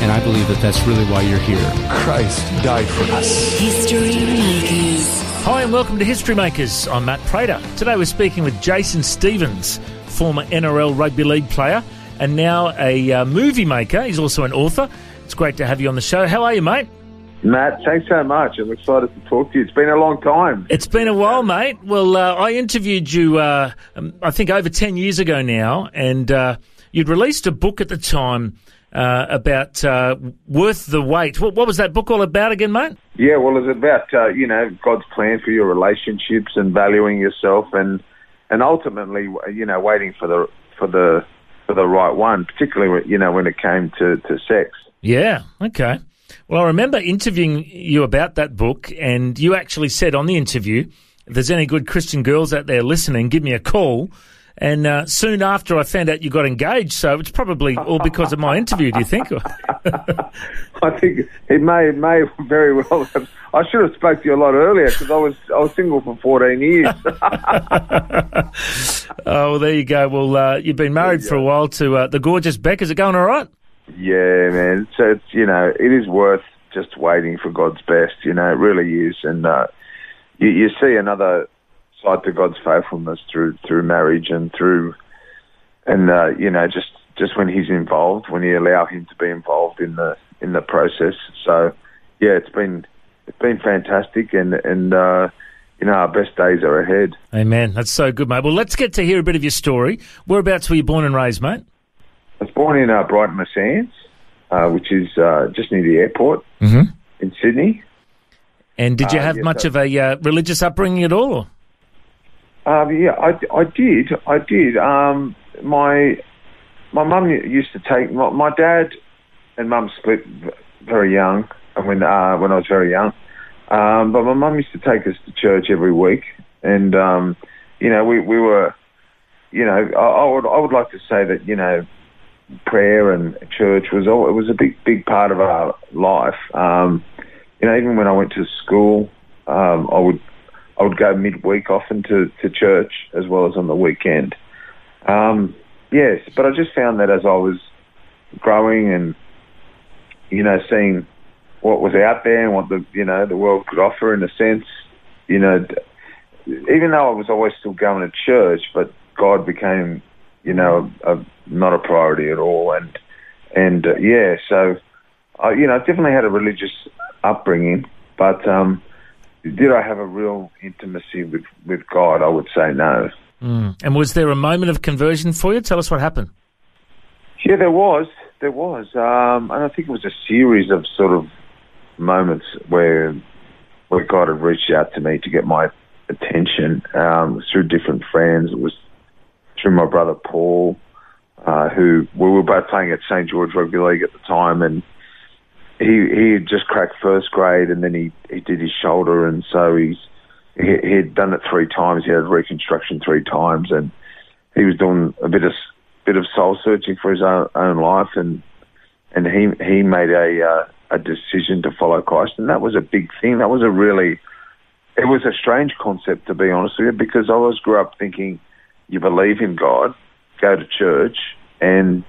And I believe that that's really why you're here. Christ died for us. History Makers. Hi and welcome to History Makers. I'm Matt Prater. Today we're speaking with Jason Stevens, former NRL rugby league player and now a uh, movie maker. He's also an author. It's great to have you on the show. How are you, mate? Matt, thanks so much. I'm excited to talk to you. It's been a long time. It's been a while, mate. Well, uh, I interviewed you, uh, um, I think, over 10 years ago now, and uh, you'd released a book at the time uh, about uh, Worth the Wait. What, what was that book all about again, mate? Yeah, well, it's about uh, you know God's plan for your relationships and valuing yourself, and and ultimately, you know, waiting for the for the for the right one, particularly when- you know when it came to to sex. Yeah, okay. Well, I remember interviewing you about that book, and you actually said on the interview, if there's any good Christian girls out there listening, give me a call. And uh, soon after, I found out you got engaged, so it's probably all because of my interview, do you think? I think it may may very well. Have, I should have spoke to you a lot earlier because I was I was single for 14 years. oh, well, there you go. Well, uh, you've been married for a while to uh, the gorgeous Beck. Is it going all right? Yeah, man. So it's you know it is worth just waiting for God's best. You know, it really is, and uh, you, you see another side to God's faithfulness through through marriage and through, and uh, you know just just when He's involved, when you allow Him to be involved in the in the process. So yeah, it's been it's been fantastic, and and uh, you know our best days are ahead. Amen. That's so good, mate. Well, let's get to hear a bit of your story. Whereabouts were you born and raised, mate? I was born in uh, Brighton, Le Sands, uh, which is uh, just near the airport Mm-hmm. in Sydney. And did you Uh, have yes, much of a uh, religious upbringing at all? Or? Um, yeah, I, I did. I did. Um, my my mum used to take my, my dad and mum split very young, and when uh, when I was very young. Um, but my mum used to take us to church every week, and um, you know we we were, you know, I, I would I would like to say that you know, prayer and church was all it was a big big part of our life. Um, you know, even when I went to school, um, I would I would go midweek often to, to church as well as on the weekend. Um, yes, but I just found that as I was growing and you know seeing what was out there and what the you know the world could offer in a sense, you know, even though I was always still going to church, but God became you know a, a, not a priority at all, and and uh, yeah, so I you know definitely had a religious upbringing, but um, did I have a real intimacy with, with God? I would say no. Mm. And was there a moment of conversion for you? Tell us what happened. Yeah, there was. There was. Um, and I think it was a series of sort of moments where where God had reached out to me to get my attention um, through different friends. It was through my brother Paul, uh, who we were both playing at St George Rugby League at the time, and he he had just cracked first grade, and then he he did his shoulder, and so he's he, had done it three times. He had reconstruction three times, and he was doing a bit of bit of soul searching for his own, own life, and and he he made a uh, a decision to follow Christ, and that was a big thing. That was a really it was a strange concept to be honest with you, because I always grew up thinking you believe in God, go to church, and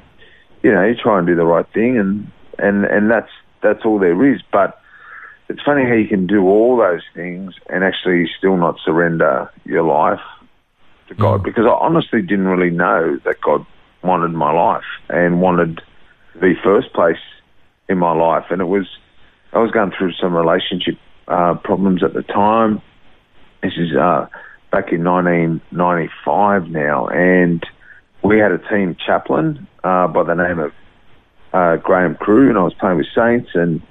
you know you try and do the right thing, and and and that's that's all there is. But it's funny how you can do all those things and actually still not surrender your life to God, because I honestly didn't really know that God wanted my life and wanted the first place in my life, and it was I was going through some relationship uh, problems at the time. This is uh, back in 1995 now, and we had a team chaplain uh, by the name of uh, Graham Crew, and I was playing with Saints, and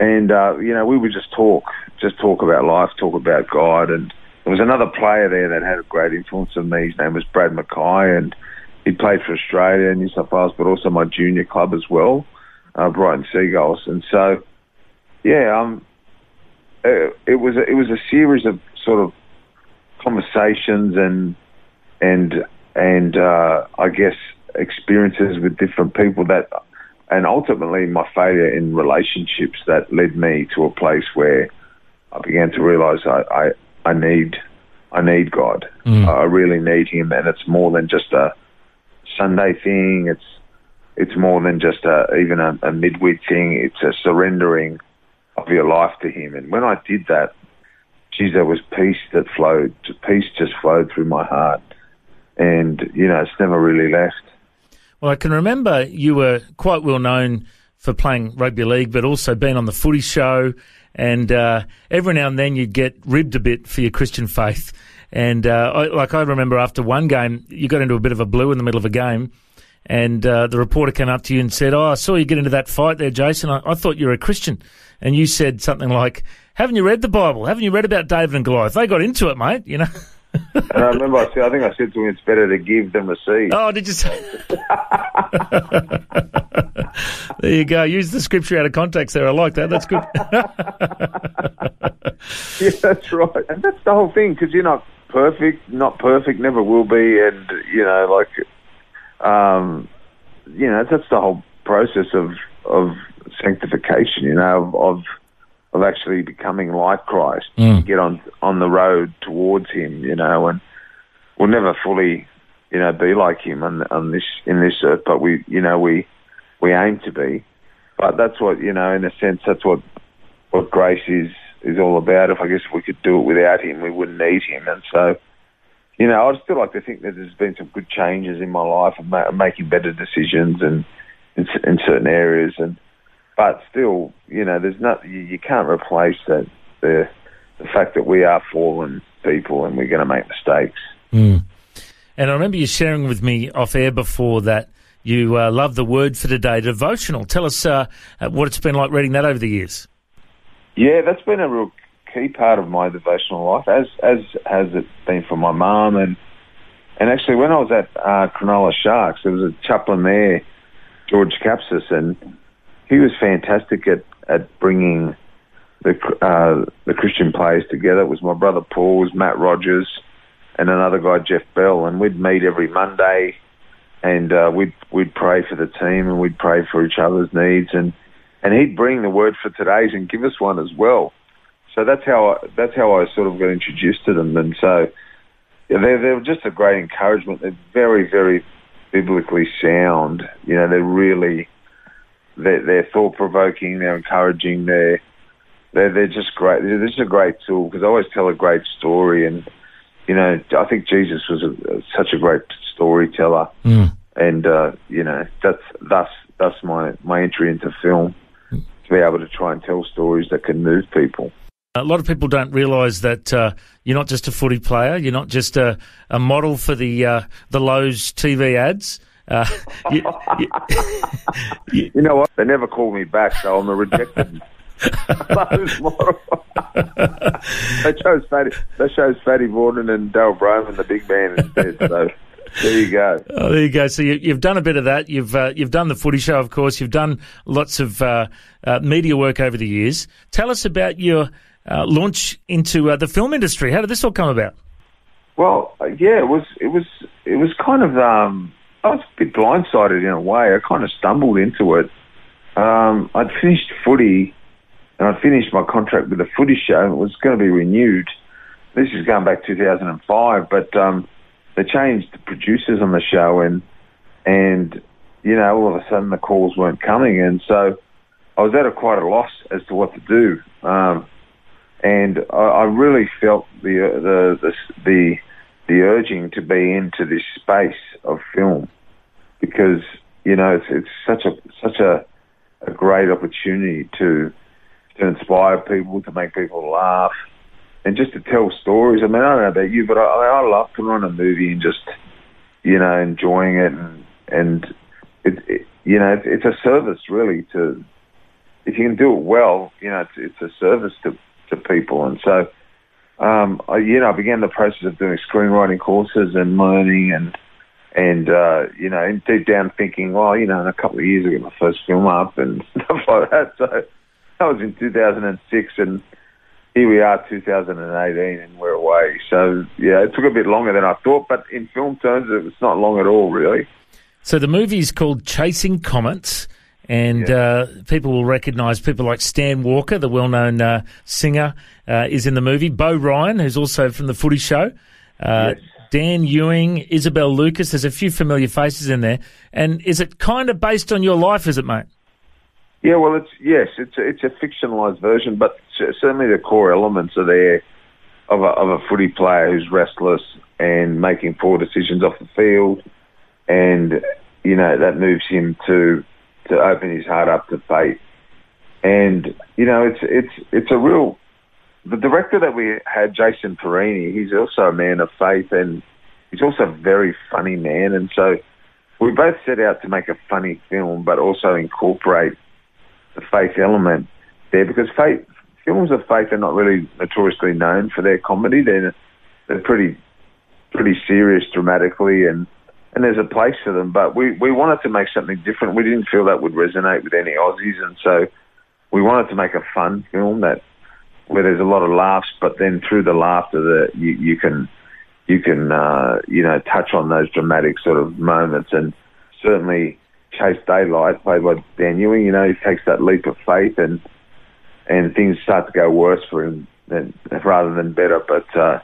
and uh, you know we would just talk, just talk about life, talk about God, and there was another player there that had a great influence on me. His name was Brad Mackay, and he played for Australia, and New South Wales, but also my junior club as well, uh, Brighton Seagulls, and so yeah, um, it, it was a, it was a series of sort of conversations and and and uh, I guess experiences with different people that and ultimately my failure in relationships that led me to a place where I began to realize I, I, I need I need God. Mm. I really need him and it's more than just a Sunday thing. It's it's more than just a even a, a midweek thing. It's a surrendering of your life to him. And when I did that, geez, there was peace that flowed. Peace just flowed through my heart. And, you know, it's never really left. Well, I can remember you were quite well known for playing rugby league, but also being on the footy show. And uh, every now and then you'd get ribbed a bit for your Christian faith. And uh, I, like I remember after one game, you got into a bit of a blue in the middle of a game. And uh, the reporter came up to you and said, Oh, I saw you get into that fight there, Jason. I, I thought you were a Christian. And you said something like, Haven't you read the Bible? Haven't you read about David and Goliath? They got into it, mate, you know. and I remember I said, I think I said to him, it's better to give than receive. Oh, did you say? there you go. Use the scripture out of context there. I like that. That's good. yeah, that's right. And that's the whole thing, because you're not perfect, not perfect, never will be. And, you know, like, um, you know, that's the whole process of, of sanctification, you know, of, of of actually becoming like Christ, Mm. get on on the road towards Him, you know, and we'll never fully, you know, be like Him on on this in this earth, but we, you know, we we aim to be. But that's what you know, in a sense, that's what what grace is is all about. If I guess we could do it without Him, we wouldn't need Him, and so. You know, I'd still like to think that there's been some good changes in my life and ma- making better decisions and in, in certain areas, and but still, you know, there's not you, you can't replace that the the fact that we are fallen people and we're going to make mistakes. Mm. And I remember you sharing with me off air before that you uh, love the word for today, devotional. Tell us uh, what it's been like reading that over the years. Yeah, that's been a real key part of my devotional life, as as has it been for my mum and and actually when I was at uh, Cronulla Sharks, there was a chaplain there, George Capsis, and he was fantastic at at bringing the uh, the Christian players together. It was my brother Paul, was Matt Rogers, and another guy Jeff Bell, and we'd meet every Monday, and uh, we'd we'd pray for the team and we'd pray for each other's needs, and and he'd bring the word for today's and give us one as well. So that's how I, that's how I sort of got introduced to them, and so they're they're just a great encouragement. They're very very biblically sound. You know, they're really they're, they're thought provoking. They're encouraging. They're they're they're just great. This is a great tool because I always tell a great story, and you know, I think Jesus was a, such a great storyteller, Mm. and uh, you know, that's that's that's my my entry into film to be able to try and tell stories that can move people. A lot of people don't realise that uh, you're not just a footy player. You're not just a, a model for the uh, the Lowe's TV ads. Uh, you, you, You know what? They never called me back, so I'm a rejected they chose Fatty. They chose Fatty Vautin and Darryl Brohman, the big man, instead. So there you go. Oh, there you go. So you, you've done a bit of that. You've uh, you've done the footy show, of course. You've done lots of uh, uh, media work over the years. Tell us about your uh, launch into uh, the film industry. How did this all come about? Well, uh, yeah, it was it was it was kind of um, I was a bit blindsided in a way. I kind of stumbled into it. Um, I'd finished footy, and I'd finished my contract with the footy show. It was going to be renewed. This is going back 2005, but um, they changed the producers on the show, and and you know all of a sudden the calls weren't coming, and so I was at a quite a loss as to what to do. Um, and I, I really felt the, the the the the urging to be into this space of film because you know it's it's such a such a a great opportunity to to inspire people, to make people laugh, and just to tell stories. I mean, I don't know about you, but I, I love putting on a movie and just you know enjoying it, and and it, it you know it's, it's a service really to if you can do it well, you know it's it's a service to to people, and so. Um, I, you know, I began the process of doing screenwriting courses and learning and and uh, you know, and deep down thinking, well, you know, in a couple of years I get my first film up and stuff like that. So that was in 2006, and here we are, 2018, and we're away. So yeah, it took a bit longer than I thought, but in film terms, it was not long at all, really. So the movie is called Chasing Comets. And uh, people will recognise people like Stan Walker, the well-known uh, singer, uh, is in the movie. Beau Ryan, who's also from the Footy Show. Uh, Yes. Dan Ewing, Isabel Lucas. There's a few familiar faces in there. And is it kind of based on your life? Is it, mate? Yeah, well, it's yes, it's a, it's a fictionalized version, but certainly the core elements are there of a, of a footy player who's restless and making poor decisions off the field, and you know that moves him to to open his heart up to faith. and you know it's it's it's a real. The director that we had, Jason Perini, he's also a man of faith, and he's also a very funny man, and so we both set out to make a funny film, but also incorporate the faith element there because faith films of faith are not really notoriously known for their comedy. They're they're pretty pretty serious dramatically and and there's a place for them. But we we wanted to make something different. We didn't feel that would resonate with any Aussies, and so we wanted to make a fun film that where there's a lot of laughs, but then through the laughter that you, you can you can uh, you know touch on those dramatic sort of moments and certainly Chase Daylight, played by Dan Ewing, you know, he takes that leap of faith and and things start to go worse for him than rather than better. But uh,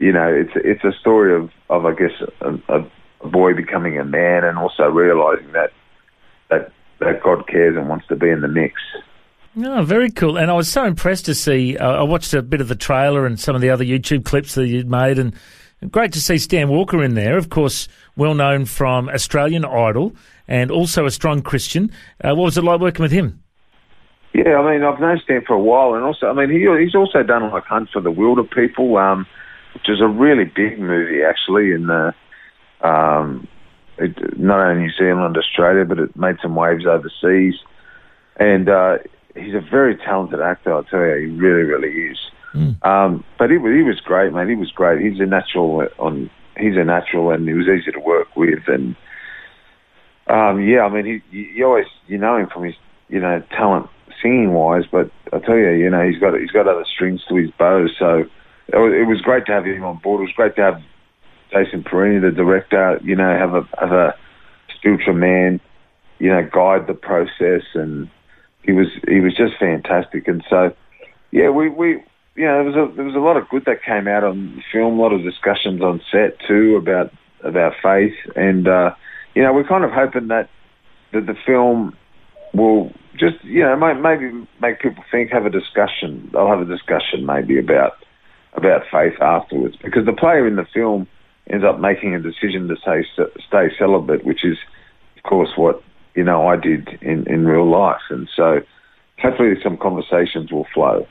you know, it's it's a story of of I guess a, a, a boy becoming a man and also realizing that that that God cares and wants to be in the mix. Oh, very cool. And I was so impressed to see, uh, I watched a bit of the trailer and some of the other YouTube clips that you'd made, and great to see Stan Walker in there, of course, well known from Australian Idol and also a strong Christian. Uh, what was it like working with him? Yeah, I mean, I've known Stan for a while, and also, I mean, he he's also done like Hunt for the Wilderpeople, um, which is a really big movie actually in the um, it, not only New Zealand, Australia, but it made some waves overseas. And uh, he's a very talented actor, I tell you, he really, really is. Um, but he, was- he was great, man. He was great. He's a natural on. He's a natural, and he was easy to work with. And um, yeah, I mean, he, you you always you know him from his you know talent singing wise, but I tell you, you know, he's got he's got other strings to his bow. So it was, it was great to have him on board. It was great to have Jason Perini, the director, you know, have a have a spiritual man, you know, guide the process, and he was he was just fantastic. And so, yeah, we we you know there was a there was a lot of good that came out on the film, a lot of discussions on set too about about faith, and uh, you know, we're kind of hoping that that the film will just you know may, maybe make people think, have a discussion. They'll have a discussion maybe about about faith afterwards, because the player in the film ends up making a decision to say stay celibate, which is, of course, what you know I did in in real life, and so hopefully some conversations will flow.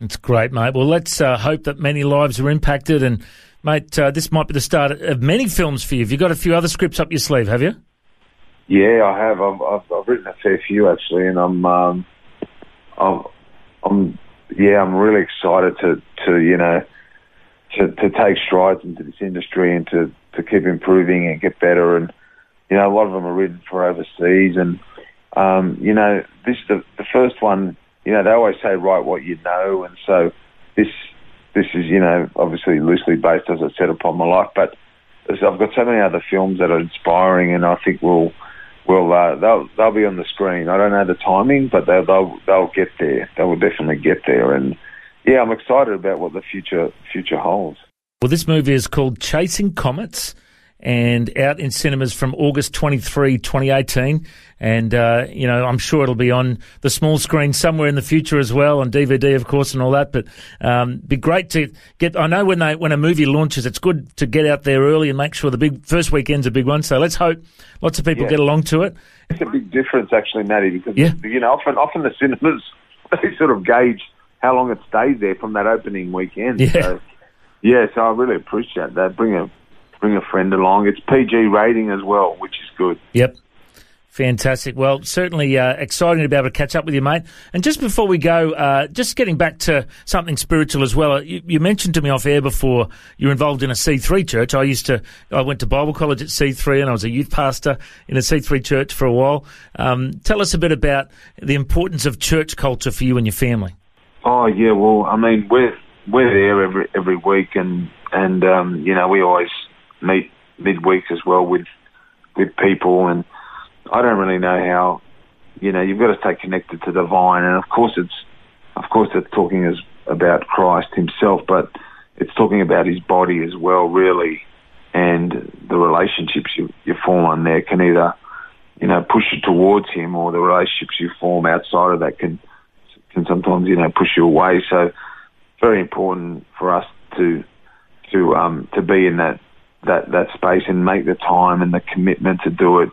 It's great, mate. Well, let's uh, hope that many lives are impacted. And, mate, uh, this might be the start of many films for you. Have you got a few other scripts up your sleeve, have you? Yeah, I have. I've, I've, I've written a fair few actually, and I'm, um, I'm, I'm, yeah, I'm really excited to, to you know, to, to take strides into this industry and to, to keep improving and get better. And you know, a lot of them are written for overseas, and um, you know, this the the first one. You know, they always say write what you know, and so this this is you know obviously loosely based, as I said, upon my life, but. I've got so many other films that are inspiring, and I think will will uh, they'll they'll be on the screen. I don't know the timing, but they'll they'll, they'll get there. They will definitely get there, and yeah, I'm excited about what the future future holds. Well, this movie is called Chasing Comets, and out in cinemas from August 23, 2018. And, uh, you know, I'm sure it'll be on the small screen somewhere in the future as well, on DVD, of course, and all that. But um, be great to get. I know when they when a movie launches, it's good to get out there early and make sure the big first weekend's a big one. So let's hope lots of people Yeah. get along to it. It's a big difference, actually, Matty, because Yeah. you know often often the cinemas they sort of gauge how long it stays there from that opening weekend. Yeah. So, yeah, so I really appreciate that. Bring a bring a friend along. It's PG rating as well, which is good. Yep. Fantastic. Well, certainly uh, exciting to be able to catch up with you, mate. And just before we go, uh, just getting back to something spiritual as well. You, you mentioned to me off air before you're involved in a C3 church. I used to, I went to Bible college at C3 and I was a youth pastor in a C3 church for a while. Um, tell us a bit about the importance of church culture for you and your family. Oh yeah, well, I mean we're we're there every every week, and and um, you know we always meet midweek as well with with people, and I don't really know how, you know, you've got to stay connected to the vine, and of course it's of course it's talking as about Christ Himself, but it's talking about His body as well, really, and the relationships you you form on there can either you know push you towards Him, or the relationships you form outside of that can can sometimes you know push you away. So very important for us to to um to be in that that that space and make the time and the commitment to do it.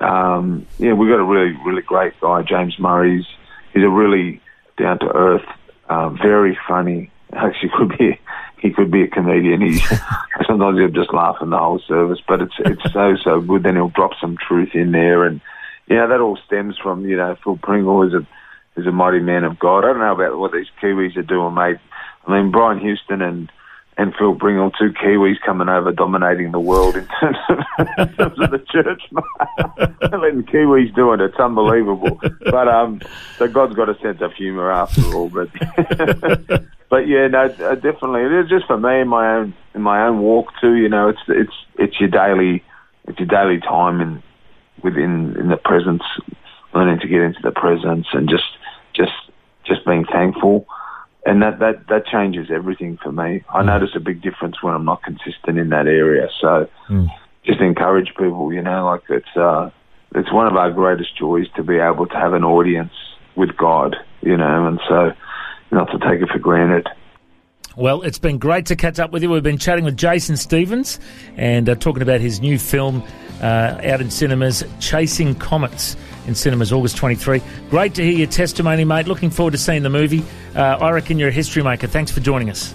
Um, yeah, we've got a really really great guy, James Murray. He's, a really down to earth, uh, very funny. Actually, could be he could be a comedian. He's sometimes he'll just laugh in the whole service, but it's it's so so good. Then he'll drop some truth in there, and know that all stems from you know Phil Pringle is a is a mighty man of God. I don't know about what these Kiwis are doing, mate. I mean, Brian Houston and and Phil Pringle, two Kiwis coming over, dominating the world in terms of, in terms of the church. Letting Kiwis do it, it's unbelievable. But um, so God's got a sense of humour after all. But but yeah, no, uh, definitely. It is just for me in my own in my own walk too. You know, it's it's it's your daily it's your daily time in within in the presence, learning to get into the presence and just just just being thankful. And that, that, that changes everything for me. I notice a big difference when I'm not consistent in that area. So just encourage people, you know, like it's uh it's one of our greatest joys to be able to have an audience with God, you know, and so not to take it for granted. Well, it's been great to catch up with you. We've been chatting with Jason Stevens and uh, talking about his new film uh, out in cinemas, Chasing Comets, in cinemas August 23. Great to hear your testimony, mate. Looking forward to seeing the movie. Uh, I reckon you're a history maker. Thanks for joining us.